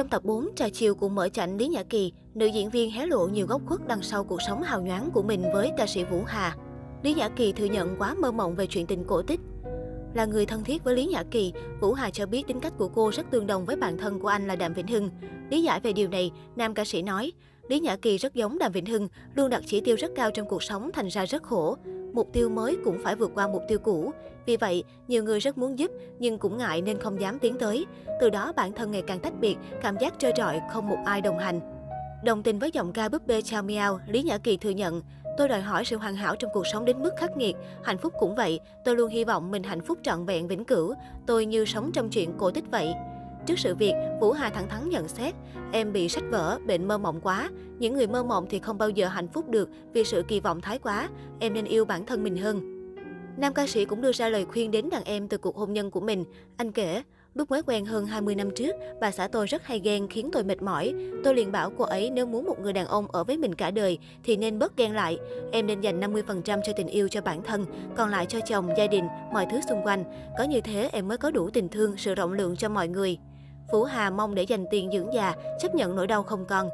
Trong tập 4, trà chiều cùng mở chảnh Lý Nhã Kỳ, nữ diễn viên hé lộ nhiều góc khuất đằng sau cuộc sống hào nhoáng của mình với ca sĩ Vũ Hà. Lý Nhã Kỳ thừa nhận quá mơ mộng về chuyện tình cổ tích. Là người thân thiết với Lý Nhã Kỳ, Vũ Hà cho biết tính cách của cô rất tương đồng với bạn thân của anh là Đàm Vĩnh Hưng. Lý giải về điều này, nam ca sĩ nói, Lý Nhã Kỳ rất giống Đàm Vĩnh Hưng, luôn đặt chỉ tiêu rất cao trong cuộc sống thành ra rất khổ. Mục tiêu mới cũng phải vượt qua mục tiêu cũ. Vì vậy, nhiều người rất muốn giúp nhưng cũng ngại nên không dám tiến tới. Từ đó bản thân ngày càng tách biệt, cảm giác trơ trọi, không một ai đồng hành. Đồng tình với giọng ca búp bê Chao Miao, Lý Nhã Kỳ thừa nhận, Tôi đòi hỏi sự hoàn hảo trong cuộc sống đến mức khắc nghiệt. Hạnh phúc cũng vậy. Tôi luôn hy vọng mình hạnh phúc trọn vẹn vĩnh cửu. Tôi như sống trong chuyện cổ tích vậy. Trước sự việc, Vũ Hà thẳng thắn nhận xét, em bị sách vở, bệnh mơ mộng quá. Những người mơ mộng thì không bao giờ hạnh phúc được vì sự kỳ vọng thái quá. Em nên yêu bản thân mình hơn. Nam ca sĩ cũng đưa ra lời khuyên đến đàn em từ cuộc hôn nhân của mình. Anh kể, Lúc mới quen hơn 20 năm trước, bà xã tôi rất hay ghen khiến tôi mệt mỏi. Tôi liền bảo cô ấy nếu muốn một người đàn ông ở với mình cả đời thì nên bớt ghen lại. Em nên dành 50% cho tình yêu cho bản thân, còn lại cho chồng, gia đình, mọi thứ xung quanh. Có như thế em mới có đủ tình thương, sự rộng lượng cho mọi người. Vũ Hà mong để dành tiền dưỡng già, chấp nhận nỗi đau không còn.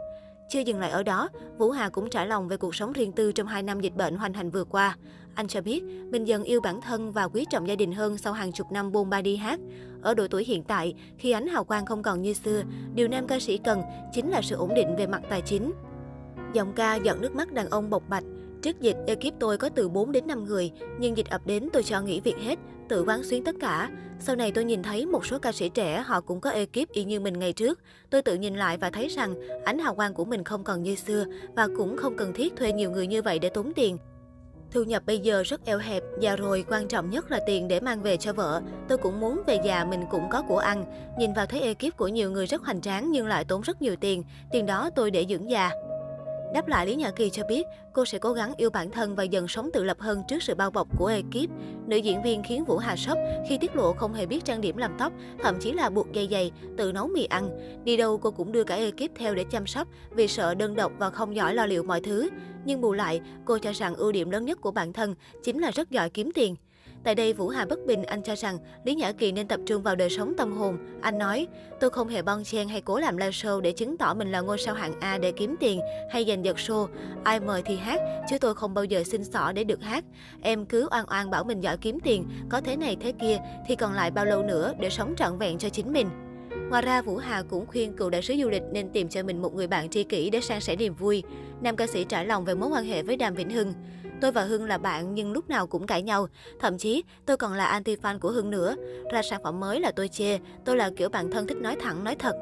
Chưa dừng lại ở đó, Vũ Hà cũng trải lòng về cuộc sống riêng tư trong 2 năm dịch bệnh hoành hành vừa qua. Anh cho biết, mình dần yêu bản thân và quý trọng gia đình hơn sau hàng chục năm bôn ba đi hát. Ở độ tuổi hiện tại, khi ánh hào quang không còn như xưa, điều nam ca sĩ cần chính là sự ổn định về mặt tài chính. Giọng ca giận nước mắt đàn ông bộc bạch. Trước dịch, ekip tôi có từ 4 đến 5 người, nhưng dịch ập đến tôi cho nghỉ việc hết, tự quán xuyến tất cả. Sau này tôi nhìn thấy một số ca sĩ trẻ họ cũng có ekip y như mình ngày trước. Tôi tự nhìn lại và thấy rằng ánh hào quang của mình không còn như xưa và cũng không cần thiết thuê nhiều người như vậy để tốn tiền. Thu nhập bây giờ rất eo hẹp, già rồi quan trọng nhất là tiền để mang về cho vợ. Tôi cũng muốn về già mình cũng có của ăn. Nhìn vào thấy ekip của nhiều người rất hoành tráng nhưng lại tốn rất nhiều tiền. Tiền đó tôi để dưỡng già. Đáp lại Lý Nhã Kỳ cho biết, cô sẽ cố gắng yêu bản thân và dần sống tự lập hơn trước sự bao bọc của ekip. Nữ diễn viên khiến Vũ Hà sốc khi tiết lộ không hề biết trang điểm làm tóc, thậm chí là buộc dây giày, tự nấu mì ăn. Đi đâu cô cũng đưa cả ekip theo để chăm sóc vì sợ đơn độc và không giỏi lo liệu mọi thứ. Nhưng bù lại, cô cho rằng ưu điểm lớn nhất của bản thân chính là rất giỏi kiếm tiền. Tại đây, Vũ Hà bất bình, anh cho rằng Lý Nhã Kỳ nên tập trung vào đời sống tâm hồn. Anh nói, tôi không hề bon chen hay cố làm live show để chứng tỏ mình là ngôi sao hạng A để kiếm tiền hay giành giật show. Ai mời thì hát, chứ tôi không bao giờ xin xỏ để được hát. Em cứ oan oan bảo mình giỏi kiếm tiền, có thế này thế kia, thì còn lại bao lâu nữa để sống trọn vẹn cho chính mình. Ngoài ra, Vũ Hà cũng khuyên cựu đại sứ du lịch nên tìm cho mình một người bạn tri kỷ để san sẻ niềm vui. Nam ca sĩ trải lòng về mối quan hệ với Đàm Vĩnh Hưng. Tôi và Hưng là bạn nhưng lúc nào cũng cãi nhau. Thậm chí, tôi còn là anti-fan của Hưng nữa. Ra sản phẩm mới là tôi chê. Tôi là kiểu bạn thân thích nói thẳng, nói thật.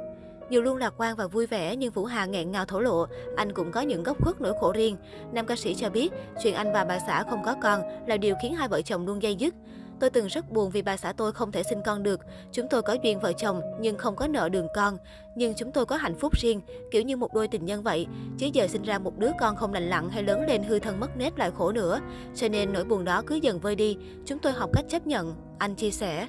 Dù luôn lạc quan và vui vẻ nhưng Vũ Hà nghẹn ngào thổ lộ, anh cũng có những góc khuất nỗi khổ riêng. Nam ca sĩ cho biết, chuyện anh và bà xã không có con là điều khiến hai vợ chồng luôn dây dứt. Tôi từng rất buồn vì bà xã tôi không thể sinh con được. Chúng tôi có duyên vợ chồng nhưng không có nợ đường con. Nhưng chúng tôi có hạnh phúc riêng, kiểu như một đôi tình nhân vậy. Chứ giờ sinh ra một đứa con không lành lặn hay lớn lên hư thân mất nét lại khổ nữa. Cho nên nỗi buồn đó cứ dần vơi đi. Chúng tôi học cách chấp nhận. Anh chia sẻ.